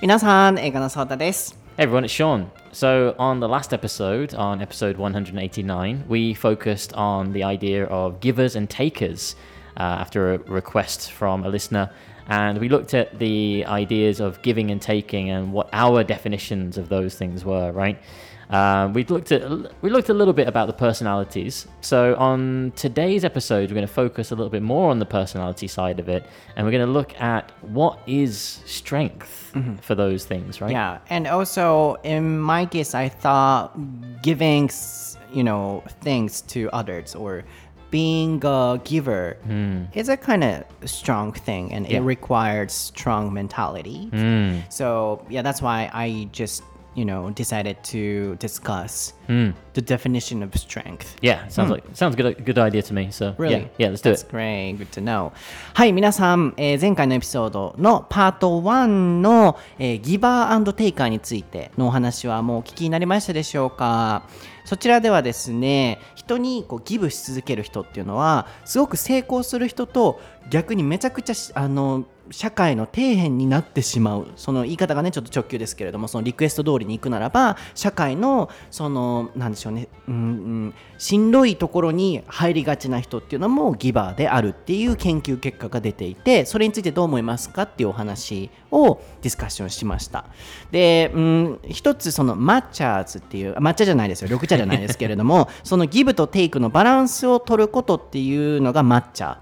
Minasan, everyone, it's Sean. So, on the last episode, on episode 189, we focused on the idea of givers and takers uh, after a request from a listener. And we looked at the ideas of giving and taking and what our definitions of those things were, right? Um, uh, we looked at we looked a little bit about the personalities. So on today's episode, we're going to focus a little bit more on the personality side of it, and we're going to look at what is strength mm-hmm. for those things, right? Yeah, and also in my case, I thought giving, you know, things to others or being a giver hmm. is a kind of strong thing and Yeah. it requires strong mentality. Hmm. So, yeah, that's why I just, you know, decided to discuss the definition of strength. Yeah, sounds like sounds good. A good idea to me. So Really? yeah, yeah, let's do That's it. great. Good to know. はい、皆さん、えー前回のエピソードのパート1の、えーギバーテイカーについてのお話はもうお聞きになりましたでしょうかそちらではですね、人にこうギブし続ける人っていうのは、すごく成功する人と逆にめちゃくちゃしあの社会の底辺になってしまう。その言い方がねちょっと直球ですけれどもそのリクエスト通りに行くならば社会のそのなんでしょうね。うんうん。しんどいところに入りがちな人っていうのもギバーであるっていう研究結果が出ていてそれについてどう思いますかっていうお話をディスカッションしました。で、うん、一つそのマッチャーズっていう抹茶じゃないですよ。緑茶じゃないですけれども そのギブとテイクのバランスを取ることっていうのがマッチャー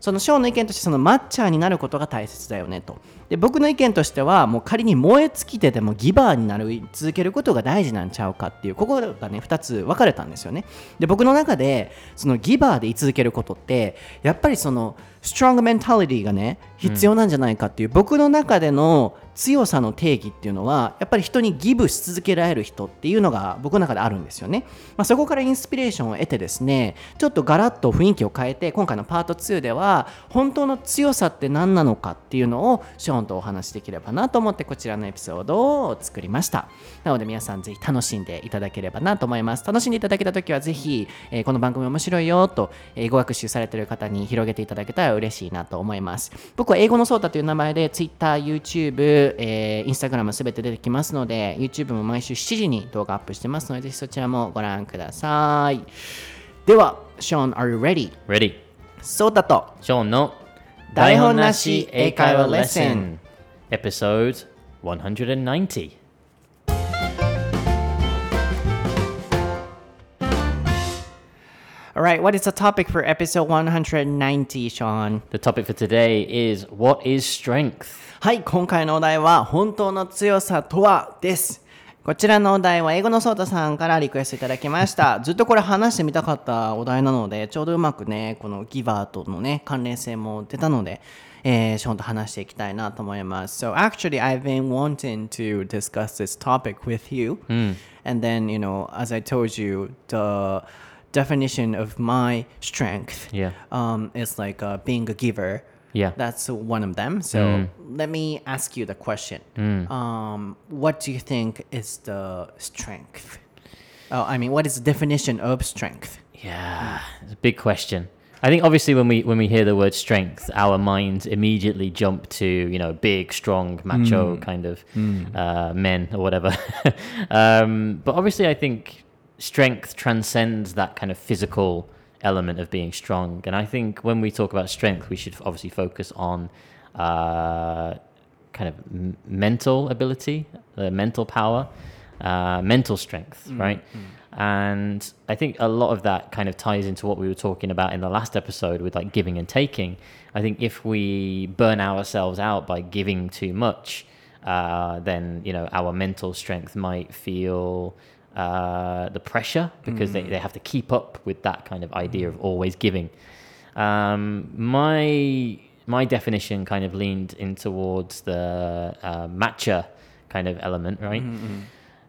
そのショーの意見としてそのマッチャーになることが大切だよねと。で僕の意見としてはもう仮に燃え尽きててもギバーになる続けることが大事なんちゃうかっていうここがね2つ分かれたんですよね。で僕の中でそのギバーで居続けることってやっぱりそのストロングメンタリティがね必要なんじゃないかっていう、僕の中での強さの定義っていうのはやっぱり人にギブし続けられる人っていうのが僕の中であるんですよね、まあ、そこからインスピレーションを得てですねちょっとガラッと雰囲気を変えて今回のパート2では本当の強さって何なのかっていうのをショーンとお話しできればなと思ってこちらのエピソードを作りました。なので皆さんぜひ楽しんでいただければなと思います。楽しんでいただけた時はぜひ、えーこの番組面白いよと英語学習されている方に広げていただけたら嬉しいなと思います僕は英語のソータという名前で Twitter、YouTube、えー、Instagram すべて出てきますので YouTube も毎週7時に動画アップしてますのでぜひそちらもご覧くださいでは Sean, are you ready? Ready? ソータと Sean no 台本なし英会話レッスン Episode 190. Alright, what is the topic for episode 190, Sean? The topic for today is what is strength? はい、今回のお題は本当の強さとはです。こちらのお題は英語のソータさんからリクエストいただきました。ずっとこれ話してみたかったお題なので、ちょうどうまくね、このギバーとのね、関連性も出たので、えー、ショーンと話していきたいなと思います。So actually, I've been wanting to discuss this topic with you. And then, you know, as I told you, the definition of my strength Yeah. um, is like uh, being a giver. Yeah. That's one of them. So let me ask you the question. Um, what do you think is the strength? Oh, I mean, what is the definition of strength? Yeah, it's a big question. I think obviously when we when we hear the word strength, our minds immediately jump to you know big, strong, macho kind of uh, men or whatever. um, but obviously, I think strength transcends that kind of physical element of being strong. And I think when we talk about strength, we should obviously focus on uh, kind of m- mental ability, uh, mental power, uh, mental strength, right? And I think a lot of that kind of ties into what we were talking about in the last episode with like giving and taking. I think if we burn ourselves out by giving too much, uh, then you know our mental strength might feel uh, the pressure because they, they have to keep up with that kind of idea of always giving. Um, my my definition kind of leaned in towards the uh, matcha kind of element, right?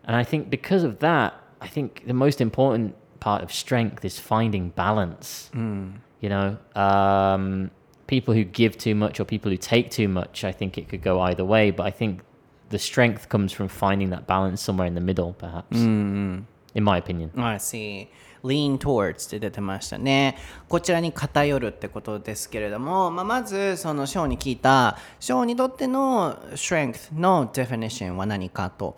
And I think because of that, I think the most important part of strength is finding balance. You know, um, people who give too much or people who take too much, I think it could go either way. But I think the strength comes from finding that balance somewhere in the middle, perhaps. In my opinion. I see. lean towards って出てましたね。こちらに偏るってことですけれども、まあ、まずそのショーに聞いた、ショーにとっての strength の definition は何かと。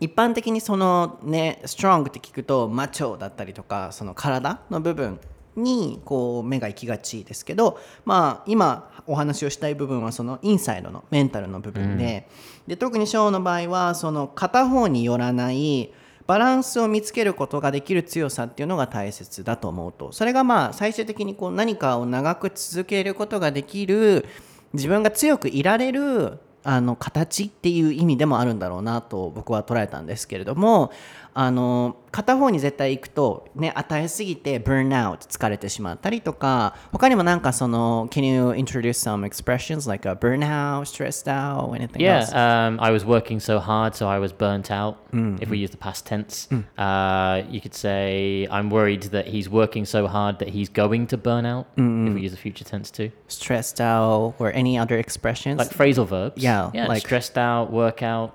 一般的にそのね、strong って聞くと、マチョだったりとか、その体の部分にこう目が行きがちですけど、まあ、今お話をしたい部分はそのインサイドのメンタルの部分で,、で特にショーの場合はその片方によらないバランスを見つけることができる強さっていうのが大切だと思うと。それがまあ最終的にこう何かを長く続けることができる自分が強くいられるあの形っていう意味でもあるんだろうなと僕は捉えたんですけれどもあの片方に絶対行くとね与えすぎて burn out 疲れてしまったりとか他にもなんかその Can you introduce some expressions like a burnout, stressed out, anything Yeah, else? um, I was working so hard, so I was burnt out. If we use the past tense, uh, you could say I'm worried that he's working so hard that he's going to burn out. If we use the future tense too, stressed out or any other expressions? like phrasal verbs. Yeah, yeah, like- stressed out, work out,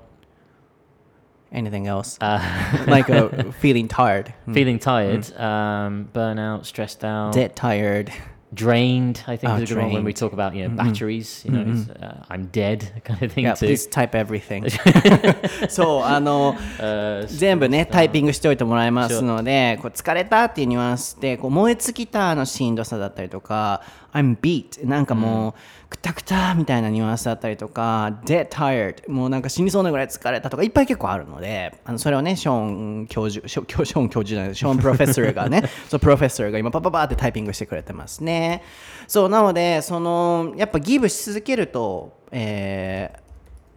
anything else? uh, like a feeling tired, feeling tired, um, burnout, stressed out, dead tired. drained. I think Ah, is a good one when we drained. talk about you know batteries. You know, it's, uh, I'm dead kind of thing Yeah, too. please type everything. そう、あの、Uh, 全部ね、タイ.ピングしておいてもらいますので、こう疲れたっていうニュアンスで、こう燃え尽きたのしんどさだったりとか、I'm beat、なんかもう、くたくたみたいなニュアンスだったりとか、dead tired、もうなんか死にそうなぐらい疲れたとか、いっぱい結構あるので、あのそれをね、ショーン教授、ショショーン教授じゃない、ショーンプロフェッサーがね、そう、プロフェッサーが今パパパーってタイピングしてくれてますね。そう、なので、その、やっぱギブし続けると、えー、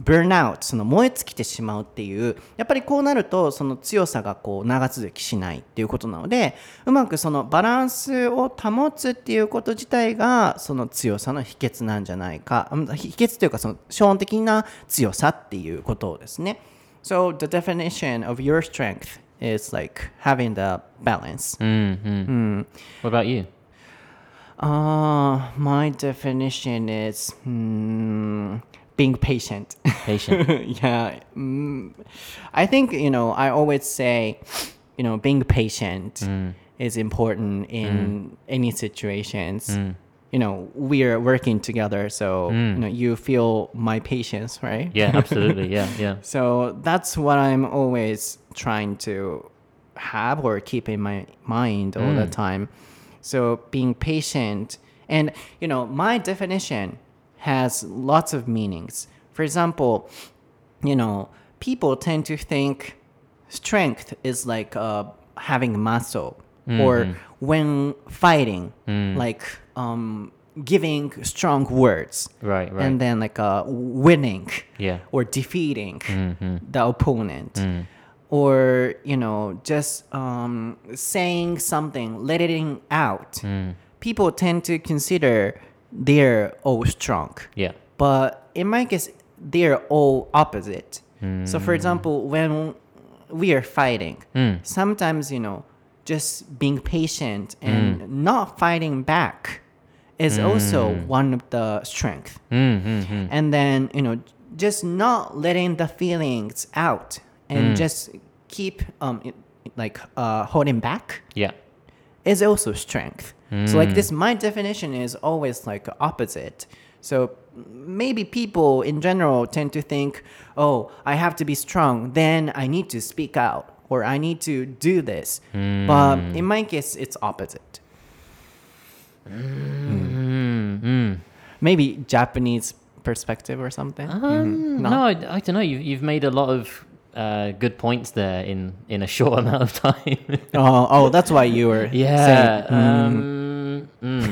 burnout その燃え尽きてしまうっていうやっぱりこうなるとその強さがこう長続きしないっていうことなのでうまくそのバランスを保つっていうこと自体がその強さの秘訣なんじゃないかうん秘訣というかその資本的な強さっていうことですね So the definition of your strength is like having the balance Mm-hmm. What about you? uh, my definition is hmm, being patient. Patient. yeah mm, i think you know i always say you know being patient mm. is important in mm. any situations. Mm. You know we are working together so you know you feel my patience right? Yeah, absolutely. Yeah, yeah. so that's what i'm always trying to have or keep in my mind all the time. So being patient and you know my definition has lots of meanings. For example you know people tend to think strength is like uh, having muscle or when fighting like um, giving strong words Right, right. and then like uh, winning Yeah. or defeating the opponent or you know just um, saying something letting it out people tend to consider they're all strong Yeah. but in my case they're all opposite so for hmm. example when we are fighting hmm. sometimes you know just being patient and hmm. not fighting back is also one of the strength Mm-hmm. and then you know just not letting the feelings out and just keep um like uh holding back Yeah. is also strength. So like this, my definition is always like opposite. So maybe people in general tend to think, oh, I have to be strong, then I need to speak out or I need to do this. But in my case, it's opposite. Mm-hmm. Maybe Japanese perspective or something. Um, No? no, I, I don't know. You, you've made a lot of uh, good points there in, in a short amount of time. Oh, oh, that's why you were yeah. saying. mm. Um, mm.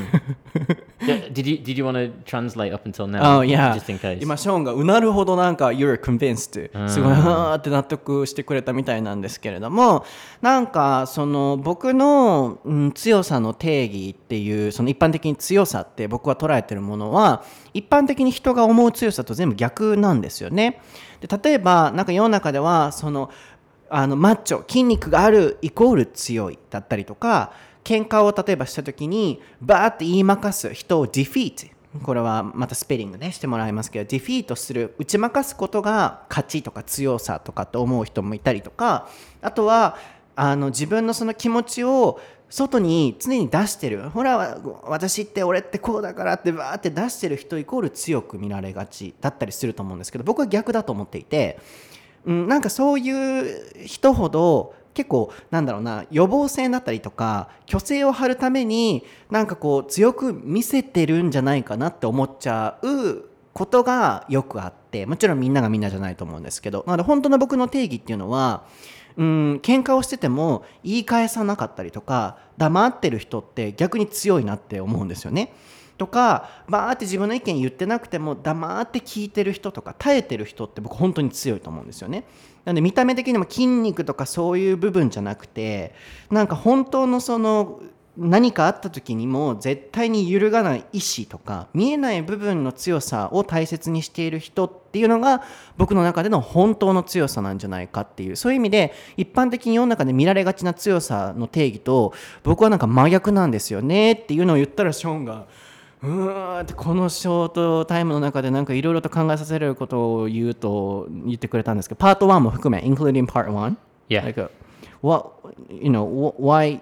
Yeah, did you did you want to translate up until now? Oh, yeah. Just in case? 今ショーンがうなるほどなんか you're convinced すごいあーって納得してくれたみたいなんですけれどもなんかその僕の、うん、強さの定義っていうその一般的に強さって僕は捉えてるものは一般的に人が思う強さと全部逆なんですよねで例えばなんか世の中ではそのあのマッチョ筋肉があるイコール強いだったりとか喧嘩を例えばした時にバーって言いまかす人を defeat これはまたスペリングねしてもらいますけどディフィートする打ち負かすことが勝ちとか強さとかって思う人もいたりとかあとはあの自分のその気持ちを外に常に出してる。ほら私って俺ってこうだからってバーって出してる人イコール強く見られがちだったりすると思うんですけど僕は逆だと思っていて、うん、なんかそういう人ほど結構なんだろうな予防線だったりとか虚勢を張るためになんかこう強く見せてるんじゃないかなって思っちゃうことがよくあってもちろんみんながみんなじゃないと思うんですけどなので本当の僕の定義っていうのはうん喧嘩をしてても言い返さなかったりとか黙ってる人って逆に強いなって思うんですよね。とかバーって自分の意見言ってなくても黙って聞いてる人とか耐えてる人って僕本当に強いと思うんですよね。なので見た目的にも筋肉とかそういう部分じゃなくてなんか本当のその何かあった時にも絶対に揺るがない意志とか見えない部分の強さを大切にしている人っていうのが僕の中での本当の強さなんじゃないかっていう。そういう意味で一般的に世の中で見られがちな強さの定義と僕はなんか真逆なんですよねっていうのを言ったらショーンがうーんってこのショートタイムの中でなんかいろいろと考えさせられることを言うと言ってくれたんですけどパート1も含め including part 1 Yeah. like uh, what you know wh- why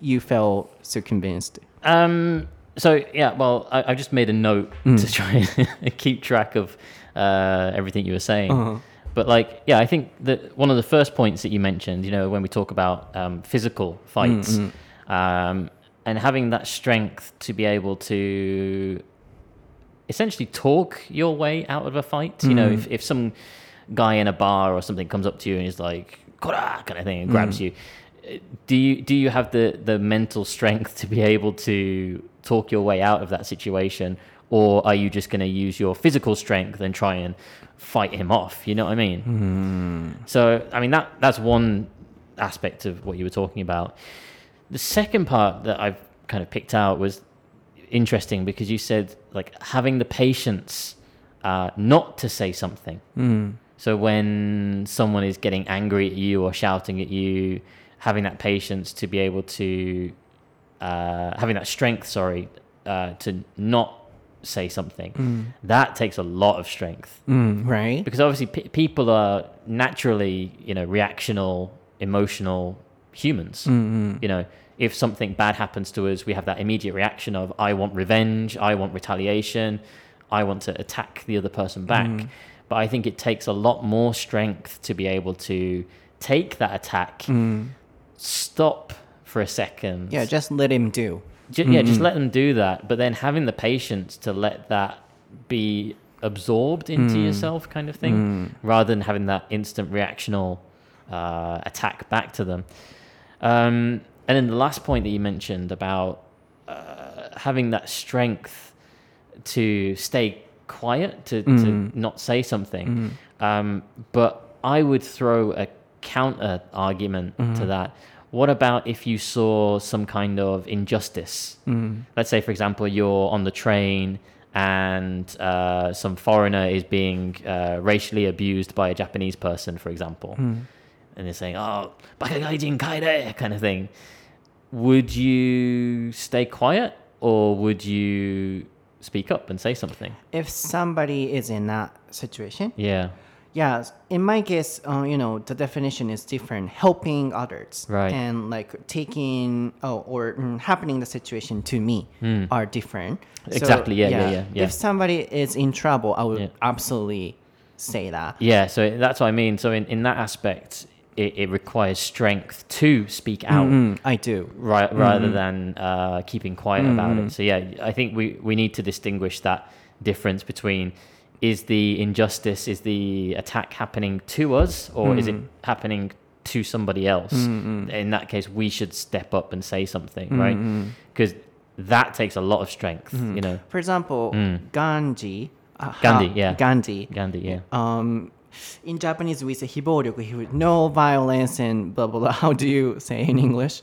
you felt so convinced Um, so yeah, well, I, I just made a note to try and keep track of uh, everything you were saying. But like, yeah, I think that one of the first points that you mentioned, you know, when we talk about um, physical fights, um, and having that strength to be able to essentially talk your way out of a fight. You know, if, if some guy in a bar or something comes up to you and is like, Kora! kind of thing, and grabs you, uh, do you do you have the, the mental strength to be able to talk your way out of that situation? Or are you just going to use your physical strength and try and fight him off? You know what I mean? So, I mean, that that's one aspect of what you were talking about. The second part that I've kind of picked out was interesting because you said like having the patience uh, not to say something. So when someone is getting angry at you or shouting at you, having that patience to be able to uh, having that strength, sorry, uh, to not say something, that takes a lot of strength. Mm, right. Because obviously pe people are naturally you know reactional emotional humans. Mm, mm. You know if something bad happens to us we have that immediate reaction of i want revenge i want retaliation i want to attack the other person back. Mm. But i think it takes a lot more strength to be able to take that attack stop for a second. Yeah just let him do. Ju- yeah, just mm-hmm. let them do that. But then having the patience to let that be absorbed into yourself, kind of thing, rather than having that instant reactional uh, attack back to them. Um, and then the last point that you mentioned about uh, having that strength to stay quiet, to, to not say something. Um, but I would throw a counter argument to that. What about if you saw some kind of injustice? Let's say, for example, you're on the train and uh, some foreigner is being uh, racially abused by a Japanese person, for example, and they're saying, "Oh, bakagaijin kaire," kind of thing. Would you stay quiet or would you speak up and say something? if somebody is in that situation Yeah, yeah in my case uh, you know the definition is different helping others Right. and like taking oh or mm, happening the situation to me are different So, Exactly, yeah, yeah, yeah, yeah. if somebody is in trouble i would Yeah. absolutely say that yeah. So that's what I mean. So in, in that aspect, it, it requires strength to speak out. Mm, i do right, rather than uh, keeping quiet about it. So yeah, I think we, we need to distinguish that difference between is the injustice, is the attack happening to us, or is it happening to somebody else? In that case, we should step up and say something, right? Because that takes a lot of strength, you know. for example gandhi uh, Gandhi, yeah. gandhi Gandhi, yeah. um, in Japanese we say hiboryoku, he would- no violence and blah blah blah. How do you say in English?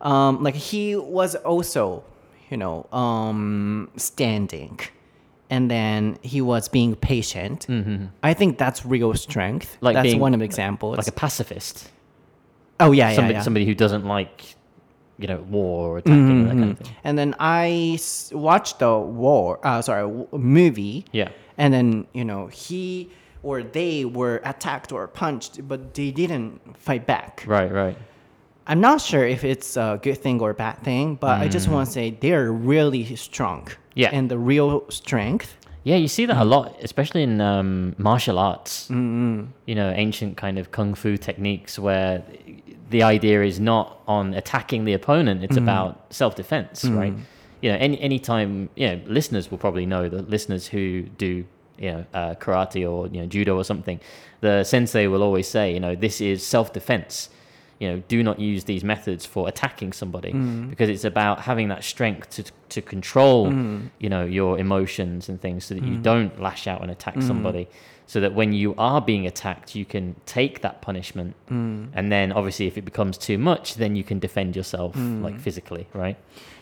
Um, like he was also, you know, um, standing, and then he was being patient. I think that's real strength. Mm-hmm. Like that's being- one of the examples. Like a pacifist, oh yeah, yeah, somebody, yeah. somebody who doesn't like, you know, war or attacking, that kind of thing. And then I s- watched the war, uh, sorry, w- movie. Yeah. And then, you know, he or they were attacked or punched, but they didn't fight back. Right, right. I'm not sure if it's a good thing or bad thing, but I just want to say they're really strong. Yeah. And the real strength. Yeah, you see that Mm. a lot, especially in um, martial arts. Mm-hmm. You know, ancient kind of kung fu techniques where the idea is not on attacking the opponent; it's Mm. about self-defense, right? You know, any anytime you know, listeners will probably know the listeners who do you know uh, karate or you know judo or something. The sensei will always say, you know, this is self-defense. You know, do not use these methods for attacking somebody mm. because it's about having that strength to to control, mm. you know, your emotions and things so that you mm. don't lash out and attack somebody. So that when you are being attacked, you can take that punishment, and then obviously, if it becomes too much, then you can defend yourself like physically, right?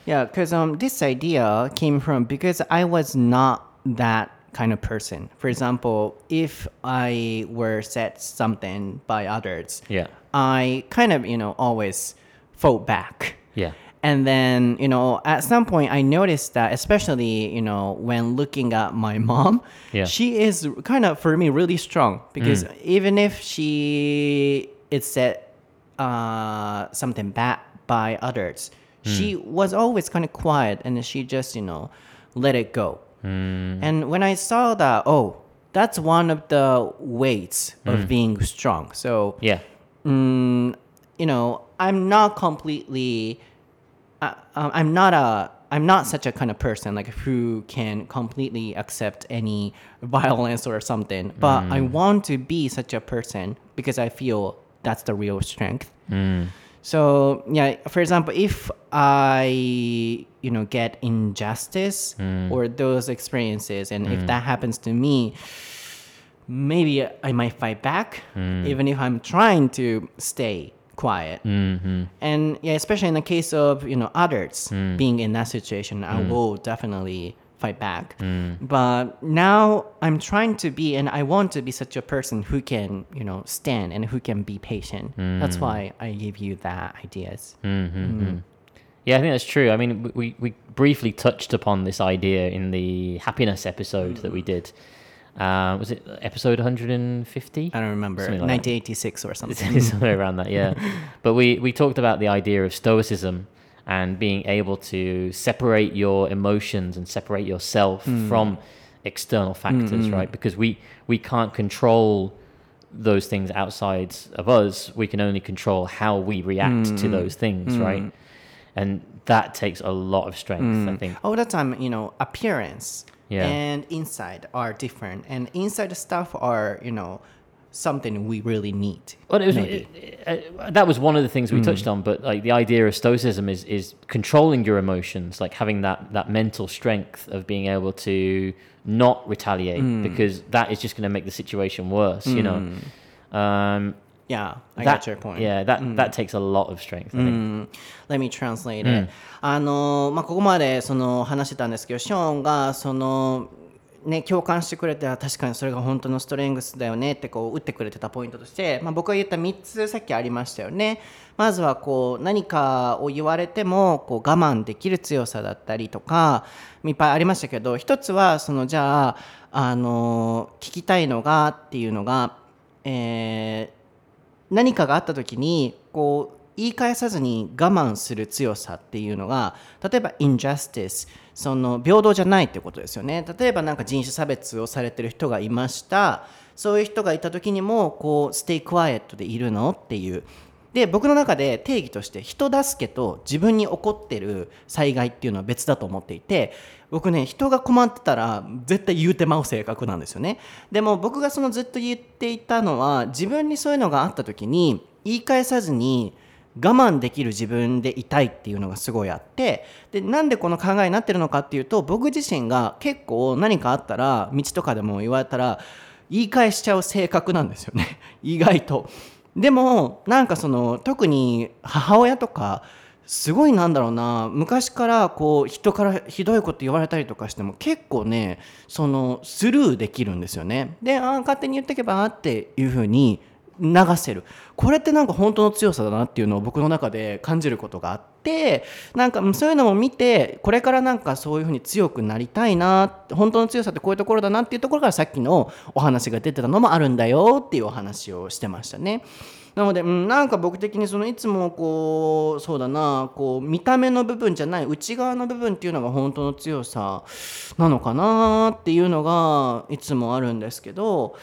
Yeah, because um, this idea came from because I was not that kind of person. For example, if I were said something by others, Yeah, I kind of, you know, always fought back. yeah, And then, you know, at some point I noticed that, especially, you know, when looking at my mom, Yeah. she is kind of, for me, really strong because even if she is said uh, something bad by others, she was always kind of quiet and she just, you know, let it go. And when I saw that, oh, that's one of the weights of being strong. So, yeah, mm, you know, I'm not completely. Uh, um, I'm not a. I'm not such a kind of person like who can completely accept any violence or something. But I want to be such a person because I feel that's the real strength. So yeah, for example, if I you know get injustice mm. or those experiences, and if mm. that happens to me, maybe I might fight back, mm. even if I'm trying to stay quiet. Mm-hmm. And yeah, especially in the case of you know others being in that situation, I will definitely fight back. But now I'm trying to be, and I want to be such a person who can you know stand and who can be patient. That's why I give you that ideas. Mm-hmm. Yeah. I think that's true. I mean, we- we briefly touched upon this idea in the happiness episode that we did. Uh, was it episode 150? I don't remember like that. 1986 or something. somewhere around that yeah but we we talked about the idea of stoicism and being able to separate your emotions and separate yourself hmm. from external factors hmm. right because we we can't control those things outside of us we can only control how we react to hmm. those things right and that takes a lot of strength i think all the time, you know, appearance Yeah. and inside are different, and inside stuff are, you know, something we really need. Well, it was, maybe. it- uh, that was one of the things we touched on, but like the idea of stoicism is is controlling your emotions, like having that that mental strength of being able to not retaliate because that is just going to make the situation worse, you know. Um, yeah, I that, got your point. Yeah, that that takes a lot of strength. Think. Let me translate it. あのまあここまでその話してたんですけど、ショーンがそのね共感してくれてあ確かにそれが本当のストレングスだよねってこう打ってくれてたポイントとして、まあ僕が言った3つさっきありましたよね。まずはこう何かを言われてもこう我慢できる強さだったりとかいっぱいありましたけど、一つはそのじゃああの聞きたいのがっていうのが、えー何かがあった時にこう言い返さずに我慢する強さっていうのが例えば injustice その平等じゃないってことですよね。例えばなんか人種差別をされてる人がいました。そういう人がいた時にもこう stay quiet でいるのっていう。で僕の中で定義として人助けと自分に起こってる災害っていうのは別だと思っていて僕ね人が困ってたら絶対言うてまう性格なんですよねでも僕がそのずっと言っていたのは自分にそういうのがあった時に言い返さずに我慢できる自分でいたいっていうのがすごいあってでなんでこの考えになってるのかっていうと僕自身が結構何かあったら道とかでも言われたら言い返しちゃう性格なんですよね 意外と。でもなんかその特に母親とかすごいなんだろうな昔からこう人からひどいこと言われたりとかしても結構ねそのスルーできるんですよね。であー勝手に言ってけばっていうふうに流せるこれってなんか本当の強さだなっていうのを僕の中で感じることがあってなんかそういうのも見てこれからなんかそういうふうに強くなりたいな本当の強さってこういうところだなっていうところからさっきのお話が出てたのもあるんだよっていうお話をしてましたね。なので、うん、なんか僕的にそのいつもこうそうだなこう見た目の部分じゃない内側の部分っていうのが本当の強さなのかなっていうのがいつもあるんですけど、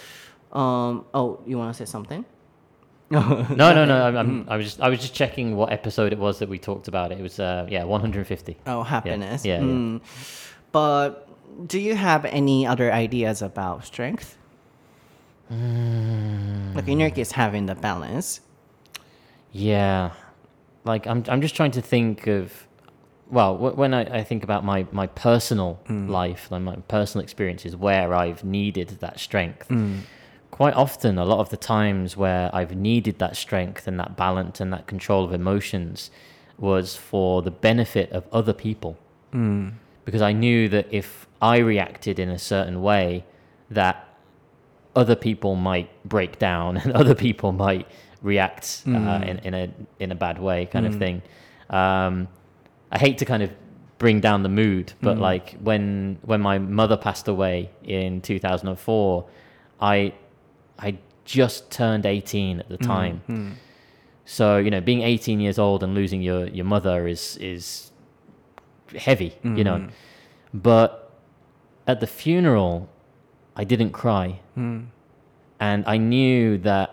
um, Oh, you wanna say something? No, no, no. I'm, I'm, I was just I was just checking what episode it was that we talked about it. Was uh, yeah, 150. Oh, happiness. Yeah, yeah. Mm. But do you have any other ideas about strength? Mm. Like in your case, having the balance. Yeah, like I'm I'm just trying to think of well wh- when I, I think about my my personal mm. life, like my personal experiences where I've needed that strength. Mm. Quite often, a lot of the times where I've needed that strength and that balance and that control of emotions was for the benefit of other people. Because I knew that if I reacted in a certain way, that other people might break down and other people might react uh, hmm. in, in a in a bad way kind of hmm. thing. Um, i hate to kind of bring down the mood but hmm. like when when my mother passed away in 2004 i i just turned 18 at the time. So you know being 18 years old and losing your your mother is is heavy you know. But at the funeral i didn't cry and I knew that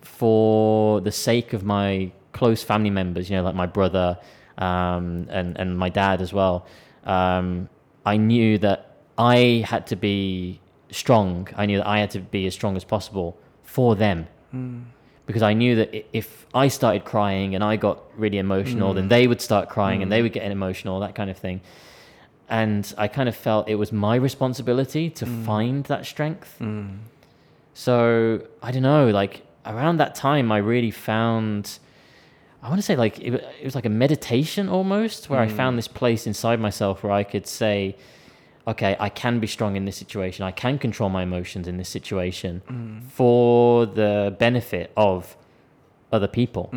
for the sake of my close family members, you know, like my brother um, and and my dad as well, um, I knew that I had to be strong. I knew that I had to be as strong as possible for them. Because I knew that if I started crying and I got really emotional, then they would start crying and they would get emotional, that kind of thing. And I kind of felt it was my responsibility to mm. find that strength. Mm. So I don't know, like around that time, I really found, I want to say like it, it was like a meditation almost, where I mm. found this place inside myself where I could say, okay, I can be strong in this situation. I can control my emotions in this situation for the benefit of other people.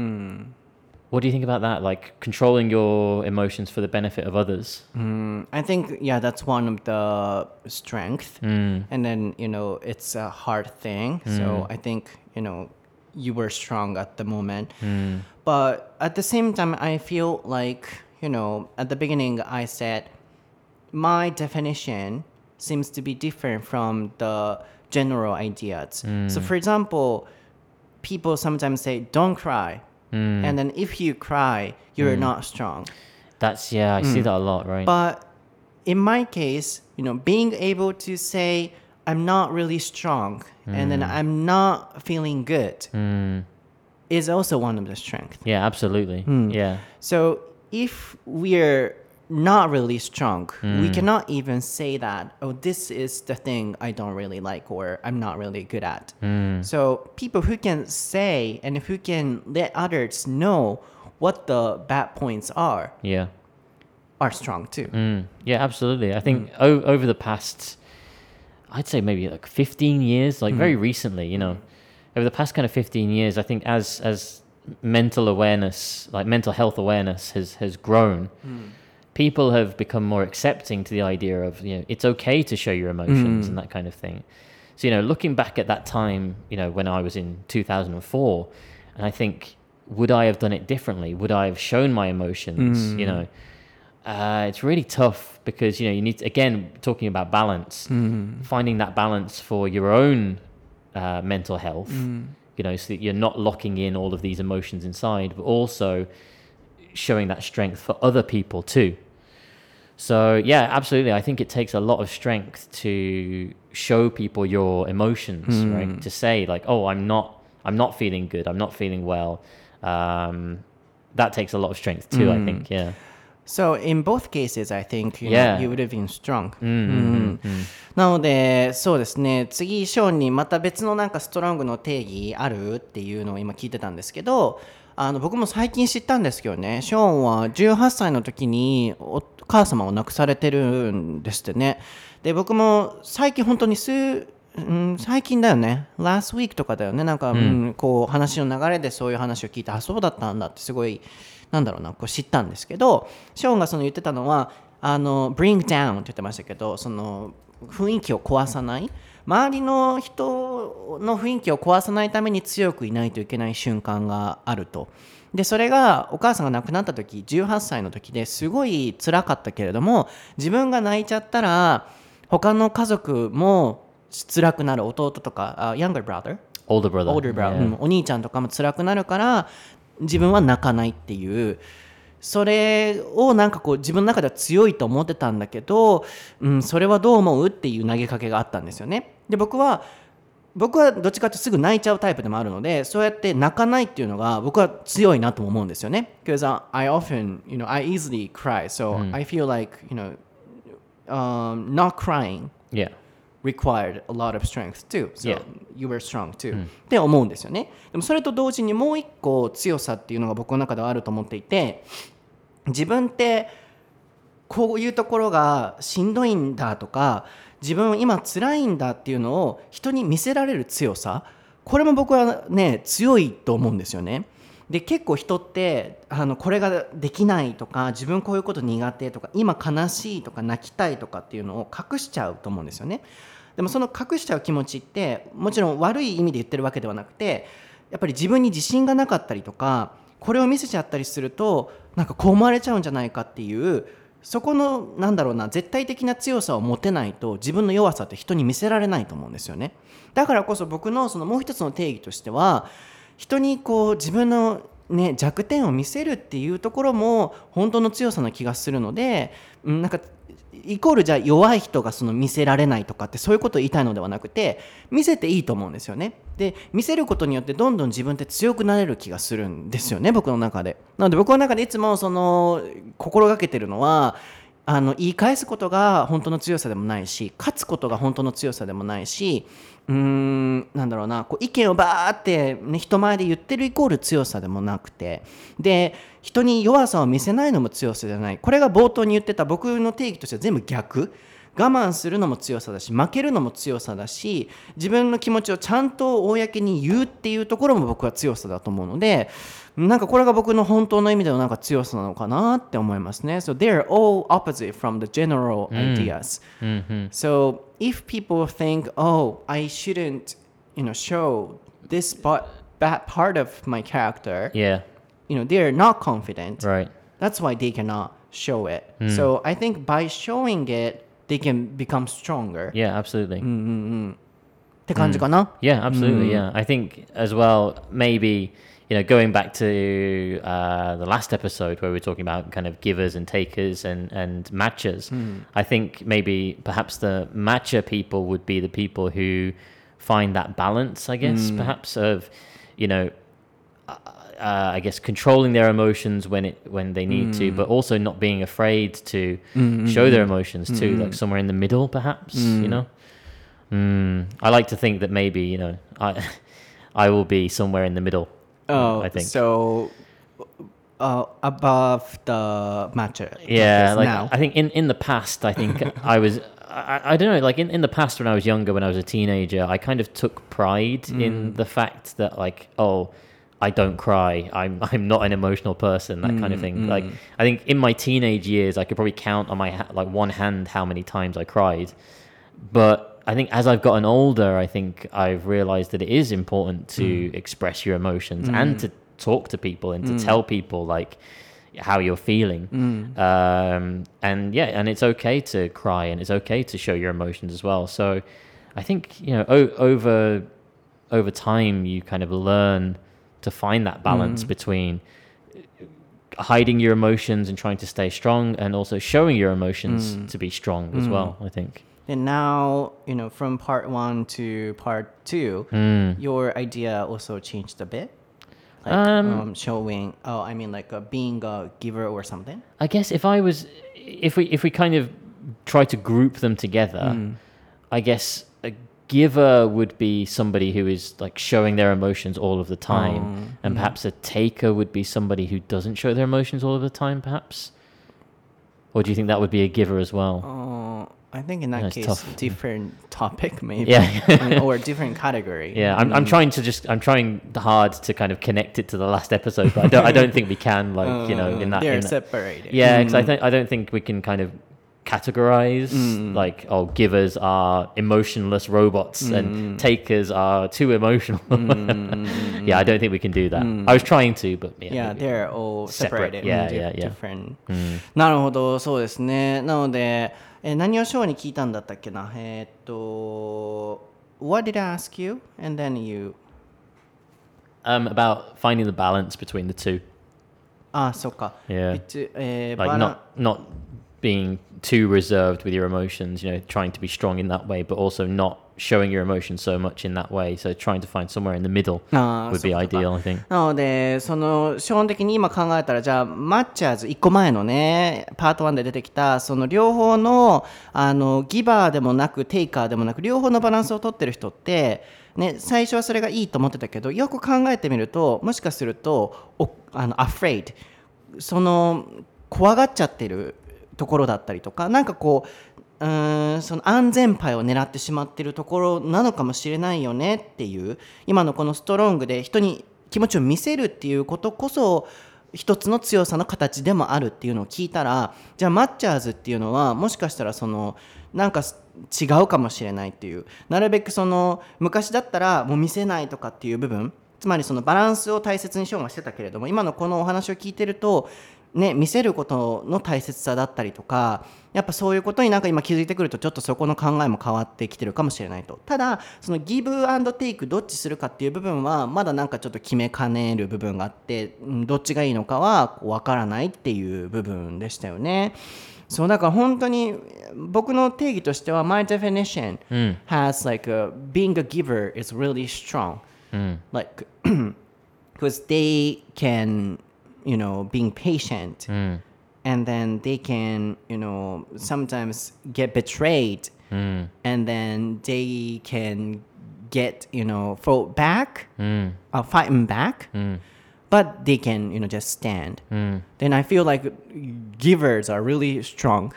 What do you think about that? Like controlling your emotions for the benefit of others? Mm, I think yeah, that's one of the strength, mm. and then you know it's a hard thing. So mm. I think you know you were strong at the moment, mm. but at the same time, I feel like you know at the beginning I said my definition seems to be different from the general ideas. So for example, people sometimes say don't cry, Mm. and then if you cry, you're mm. not strong. That's yeah, I see mm. that a lot, right? But in my case, you know, being able to say I'm not really strong and then I'm not feeling good is also one of the strengths. yeah, absolutely. Yeah. So if we're not really strong, we mm. cannot even say that, oh, this is the thing I don't really like or I'm not really good at. Mm. So people who can say and who can let others know what the bad points are Yeah. are strong too. Mm, yeah, absolutely. I think mm. o- over the past, I'd say maybe like 15 years, like very recently, you know, over the past kind of 15 years, I think as as mental awareness, like mental health awareness, has has grown, people have become more accepting to the idea of you know it's okay to show your emotions and that kind of thing. So you know, looking back at that time, you know, when I was in 2004, and I think, would I have done it differently? Would I have shown my emotions? You know. Uh, it's really tough because you know you need to, again talking about balance, finding that balance for your own uh, mental health. You know, so that you're not locking in all of these emotions inside, but also showing that strength for other people too. So yeah, absolutely. I think it takes a lot of strength to show people your emotions, right? To say like, "Oh, I'm not, I'm not feeling good. I'm not feeling well." Um, that takes a lot of strength too. I think. Yeah. So in both cases, I think you, Yeah. know, you would have been strong. うんうんうんなので、そうですね、次、ショーンにまた別のなんかストロングの定義あるっていうのを今聞いてたんですけど、 あの僕も最近知ったんですけどね、ショーンは18歳の時にお母様を亡くされてるんですってね。で、僕も最近本当に数、うん、最近だよね、last week とかだよね、なんか、うん。こう話の流れでそういう話を聞いて、あ、そうだったんだってすごい、なんだろうな、こう知ったんですけど、ショーンがその言ってたのは、あの bring down って言ってましたけどその雰囲気を壊さない周りの人の雰囲気を壊さないために強くいないといけない瞬間があるとでそれがお母さんが亡くなった時18歳の時ですごい辛かったけれども自分が泣いちゃったら他の家族も辛くなる弟とか、uh, younger brother Older brother. older brother、Yeah. うんお兄ちゃんとかも辛くなるから自分は泣かないっていうそれをなんかこう自分の中では強いと思ってたんだけど、うん、それはどう思う？っていう投げかけがあったんですよね。で僕は僕はどっちかっていうとすぐ泣いちゃうタイプでもあるのでそうやって泣かないっていうのが僕は強いなとも思うんですよね。Because I often, you know, I easily cry. So I feel like, you know, um, not crying Yeah. required a lot of strength too. So Yeah. you were strong too. って思うんですよね。でもそれと同時にもう一個強さっていうのが僕の中ではあると思っていて、自分ってこういうところがしんどいんだとか、自分今辛いんだっていうのを人に見せられる強さ、これも僕はね強いと思うんですよね。で結構人ってあのこれができないとか自分こういうこと苦手とか今悲しいとか泣きたいとかっていうのを隠しちゃうと思うんですよね。でもその隠しちゃう気持ちってもちろん悪い意味で言ってるわけではなくてやっぱり自分に自信がなかったりとかこれを見せちゃったりするとなんかこう思われちゃうんじゃないかっていうそこのなんだろうな絶対的な強さを持てないと自分の弱さって人に見せられないと思うんですよね。だからこそ僕のそのもう一つの定義としては人にこう自分のね、弱点を見せるっていうところも本当の強さな気がするので、ん、なんかイコールじゃあ弱い人がその見せられないとかってそういうことを言いたいのではなくて見せていいと思うんですよね。で見せることによってどんどん自分って強くなれる気がするんですよね僕の中で。なので僕の中でいつもその心がけてるのはあの言い返すことが本当の強さでもないし勝つことが本当の強さでもないしうーんなんだろうなこう意見をバーって、ね、人前で言ってるイコール強さでもなくてで人に弱さを見せないのも強さじゃない。これが冒頭に言ってた僕の定義としては全部逆。我慢するのも強さだし負けるのも強さだし自分の気持ちをちゃんと公に言うっていうところも僕は強さだと思うのでなんかこれが僕の本当の意味でのなんか強さなのかなって思いますね。So they're all opposite from the general ideas. So if people think, oh, I shouldn't, you know, show this part, bad part of my character, Yeah. you know, they're not confident. Right. That's why they cannot show it. So I think by showing it, they can become stronger. Yeah, absolutely. って感じかな。 Yeah, absolutely. Yeah, I think as well. Maybe you know, going back to uh, the last episode where we were talking about kind of givers and takers and and matchers. Hmm. I think maybe perhaps the matcher people would be the people who find that balance. I guess hmm. perhaps of you know. Uh, uh, I guess controlling their emotions when it when they need to, hmm. but also not being afraid to show their emotions too, like somewhere in the middle, perhaps. You know, Mm, I like to think that maybe you know I I will be somewhere in the middle. Oh, I think. so. Uh, above the matcher. Yeah, like now. I think in in the past, I think I was. I, I don't know, like in, in the past when I was younger, when I was a teenager, I kind of took pride in mm. the fact that like, oh, I don't cry. I'm I'm not an emotional person. That kind of mm, thing. Mm. Like I think in my teenage years, I could probably count on my ha- like one hand how many times I cried. But I think as I've gotten older, I think I've realized that it is important to mm. express your emotions and mm. to talk to people and to mm. tell people like how you're feeling. Um, and yeah, and it's okay to cry and it's okay to show your emotions as well. So I think you know o- over over time you kind of learn to find that balance between hiding your emotions and trying to stay strong and also showing your emotions to be strong as well i think And now, you know, from part one to part two, your idea also changed a bit. Like um, showing, oh, I mean, like uh, being a giver or something. i guess if i was if we if we kind of try to group them together i guess a giver would be somebody who is like showing their emotions all of the time. And perhaps a taker would be somebody who doesn't show their emotions all of the time perhaps? Or do you think that would be a giver as well? Oh, I think in that That's case, tough. different topic maybe. Yeah. I mean, or different category. Yeah, I'm, I'm trying to just I'm trying hard to kind of connect it to the last episode, but I don't I don't think we can like you know in that They're in that- separated. yeah because I think I don't think we can kind of categorize like oh givers are emotionless robots and takers are too emotional yeah i don't think we can do that i was trying to but yeah, Yeah, maybe. they're all Separate. separated. Yeah, mm, yeah, yeah. Different. なるほど、そうですね。なので、 え何をショーに聞いたんだったっけなえーっと、What did I ask you? And then you... um about finding the balance between the two あ、そっか。 Yeah. 別えー like バラ not not being too reserved with your emotions you know trying to be strong in that way but also not showing your emotions so much in that way. So trying to find somewhere in the middle would be ideal i think. なので、その、基本的に今考えたら、じゃあ、マッチャーズ、1個前のね、パート1で出てきた、その両方の、あの、ギバーでもなく、テイカーでもなく、両方のバランスを取ってる人って、ね、最初はそれがいいと思ってたけど、よく考えてみると、もしかすると、おあの、afraid、その、怖がっちゃってるところだったりとか、なんかこう、うん。その安全牌を狙ってしまってるところなのかもしれないよねっていう今のこのストロングで人に気持ちを見せるっていうことこそ一つの強さの形でもあるっていうのを聞いたらじゃあマッチャーズっていうのはもしかしたらそのなんか違うかもしれないっていうなるべくその昔だったらもう見せないとかっていう部分つまりそのバランスを大切にしようがしてたけれども今のこのお話を聞いてるとね、見せることの大切さだったりとかやっぱそういうことになんか今気づいてくるとちょっとそこの考えも変わってきてるかもしれないと。ただそのギブアンドテイクどっちするかっていう部分はまだなんかちょっと決めかねる部分があってうんどっちがいいのかはわからないっていう部分でしたよね。そうだから本当に僕の定義としては My definition has like a, being a giver is really strong. Like because they can you know being patient. Mm. And then they can you know sometimes get betrayed. Mm. And then they can get you know fought back mm. uh, fighting back. But they can you know just stand. Then i feel like givers are really strong.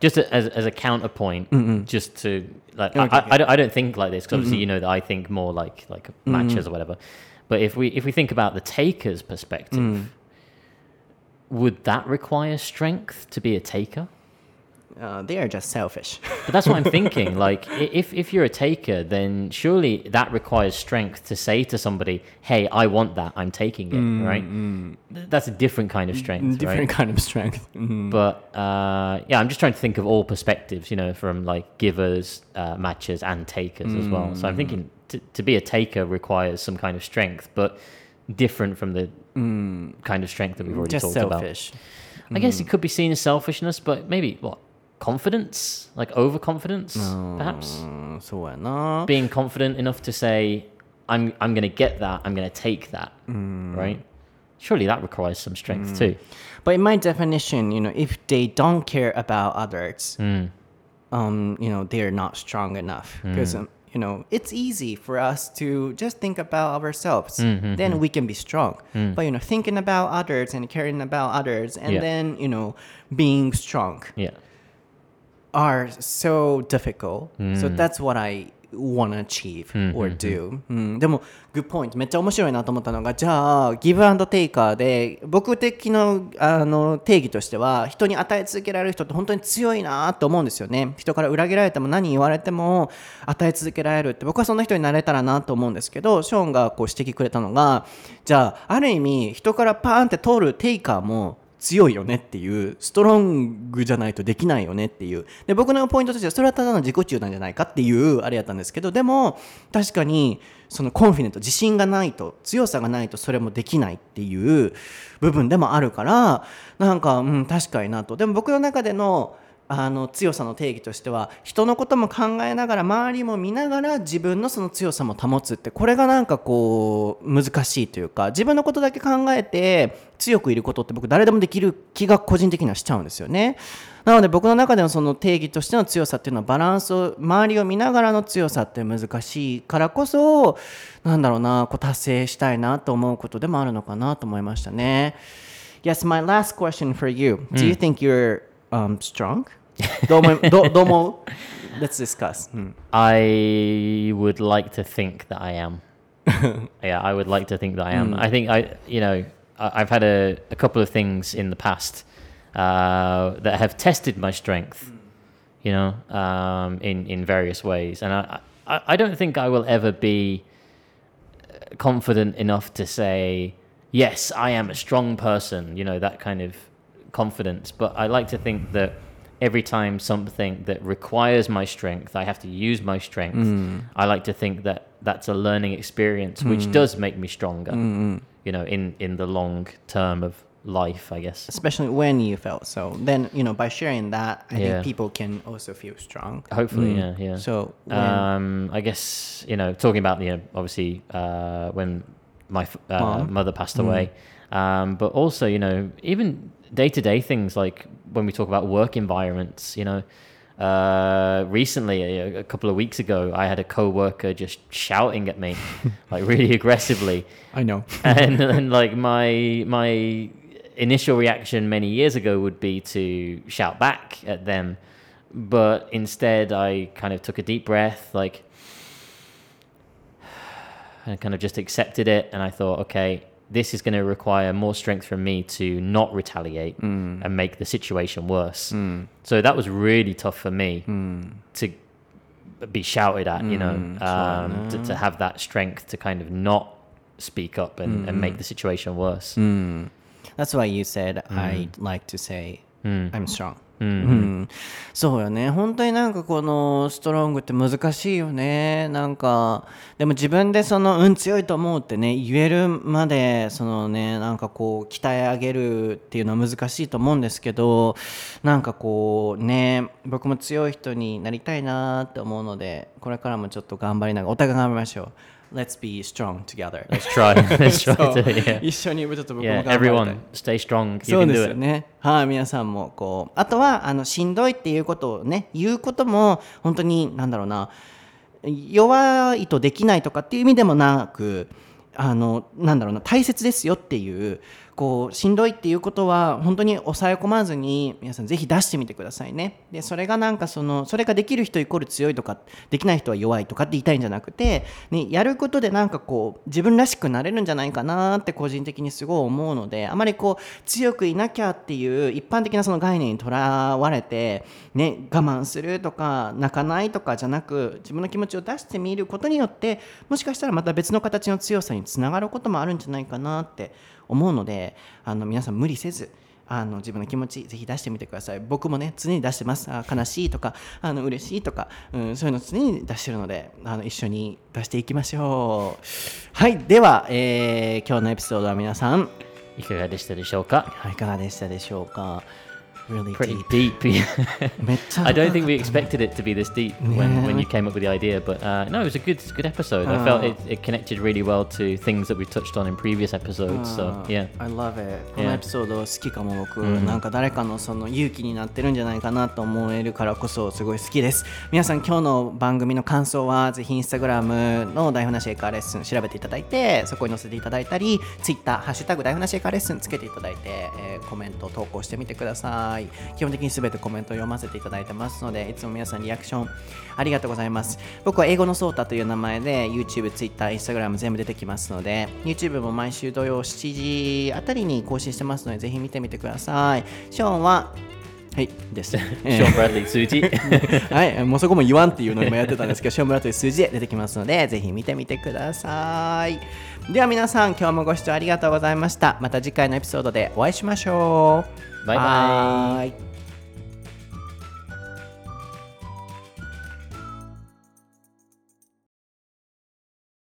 Just as, as a counterpoint just to like I, Okay, I, I, don't, I don't think like this because obviously you know that i think more like like matchers or whatever but if we if we think about the taker's perspective would that require strength to be a taker? Uh, they are just selfish. But that's what i'm thinking like if if you're a taker then surely that requires strength to say to somebody hey i want that. I'm taking it right? Th- that's a different kind of strength different right kind of strength. But uh, yeah, I'm just trying to think of all perspectives, you know, from like givers, uh, matchers, and takers as well. So I'm thinking to, to be a taker requires some kind of strength, but different from the mm. kind of strength that we've already Just talked selfish. about. Mm. I guess it mm. could be seen as selfishness, but maybe what confidence, like overconfidence, mm. perhaps. So no. Being confident enough to say, "I'm I'm going to get that. I'm going to take that." Mm. Right. Surely that requires some strength mm. too. But in my definition, you know, if they don't care about others, um, you know, they are not strong enough because. Um, you know, it's easy for us to just think about ourselves. Mm-hmm, then mm-hmm. we can be strong. Mm. But you know, thinking about others and caring about others, and Yeah. then you know, being strong Yeah. are so difficult. So mm. that's what I want to achieve or do. うん、でも、グッポイントめっちゃ面白いなと思ったのが、じゃあ、ギブアンドテイカーで、僕的のあの定義としては、人に与え続けられる人って本当に強いなと思うんですよね。人から裏切られても何言われても与え続けられるって、僕はそんな人になれたらなと思うんですけど、ショーンがこう指摘くれたのが、じゃあ、ある意味、人からパーンって通るテイカーも、強いよねっていうストロングじゃないとできないよねっていう。で僕のポイントとしてはそれはただの自己中なんじゃないかっていうあれやったんですけどでも確かにそのコンフィデント自信がないと強さがないとそれもできないっていう部分でもあるからなんかうん確かになと。でも僕の中でのあの強さの定義としては人のことも考えながら周りも見ながら自分のその強さも保つってこれがなんかこう難しいというか自分のことだけ考えて強くいることって僕誰でもできる気が個人的にはしちゃうんですよね。なので僕の中でのその定義としての強さっていうのはバランスを周りを見ながらの強さって難しいからこそなんだろうなこう達成したいなと思うことでもあるのかなと思いましたね。Yes, my last question for you. Do you think you're um, strong? Domo, do, domo, let's discuss. Hmm. I would like to think that I am. yeah, I would like to think that I am. Mm. I think I, you know, I, have had a, a, couple of things in the past uh, that have tested my strength, you know, um, in in various ways, and I, I, I don't think I will ever be uh, confident enough to say yes, I am a strong person. You know, that kind of confidence. But I like to think that every time something that requires my strength, I have to use my strength. I like to think that that's a learning experience, which does make me stronger, you know, in, in the long term of life, I guess. especially when you felt so then you know by sharing that i Yeah. think people can also feel strong Hopefully, yeah, yeah. so when, um, I guess you know, talking about you know, obviously uh, when my uh, mother passed away, um, but also you know, even day to day things like when we talk about work environments, you know. Uh, recently, a, a couple of weeks ago, I had a coworker just shouting at me, like really aggressively, i know. And, and like my my initial reaction many years ago would be to shout back at them. But instead i kind of took a deep breath like and kind of just accepted it. And i thought okay this is going to require more strength from me to not retaliate hmm. and make the situation worse. Hmm. So that was really tough for me hmm. to be shouted at you know um, to, to have that strength to kind of not speak up and, and make the situation worse. That's why you said I'd like to say I'm strong うん。うん、そうよね。本当になんかこのストロングって難しいよね。なんかでも自分でそのうん強いと思うってね言えるまでそのねなんかこう鍛え上げるっていうのは難しいと思うんですけどなんかこうね僕も強い人になりたいなって思うのでこれからもちょっと頑張りながらお互い頑張りましょう。Let's be strong together. Let's try. Let's try to yeah. 一緒にちょっと僕も yeah 頑張りたい everyone stay strong you そう can で do す it よね。はい、皆さんもこう、あとはあのしんどいっていうことをね、言うことも本当になんだろうな、弱いとできないとかっていう意味でもなく、あのなんだろうな大切ですよっていうこうしんどいっていうことは本当に抑え込まずに皆さんぜひ出してみてくださいね。でそれがなんかそのそれができる人イコール強いとかできない人は弱いとかって言いたいんじゃなくて、ね、やることでなんかこう自分らしくなれるんじゃないかなって個人的にすごい思うのであまりこう強くいなきゃっていう一般的なその概念にとらわれて、ね、我慢するとか泣かないとかじゃなく自分の気持ちを出してみることによってもしかしたらまた別の形の強さにつながることもあるんじゃないかなって思うのであの皆さん無理せずあの自分の気持ちぜひ出してみてください。僕もね常に出してます。あ悲しいとかあの嬉しいとか、うん、そういうの常に出してるのであの一緒に出していきましょう。はいでは、えー今日のエピソードは皆さんいかがでしたでしょうか？はいいかがでしたでしょうか？Really pretty deep deep I don't think we expected it to be this deep when, when you came up with the idea, but uh, no, it was a good good episode. I felt it, it connected really well to things that we've touched on in previous episodes. So あー yeah, I love it このエピソード好きかも僕、なんか誰かのその勇気になってるんじゃないかなと思えるからこそすごい好きです皆さん今日の番組の感想はぜひインスタグラムの台本なしエカーレッスン調べていただいてそこに載せていただいたりツイッターハッシュタグ台本なしエカーレッスンつけていただいて、えーコメント投稿してみてください基本的に全てコメントを読ませていただいてますのでいつも皆さんリアクションありがとうございます僕は英語のソータという名前で YouTube、Twitter、Instagram 全部出てきますので YouTube も毎週土曜7時あたりに更新してますのでぜひ見てみてくださいショーンははいです。えー Sean Bradley Suji. はい、もうそこも言わんっていうのを今やってたんですけど、ショームラという数字で出てきますので、ぜひ見てみてください。では皆さん、今日もご視聴ありがとうございました。また次回のエピソードでお会いしましょう。バイバイ。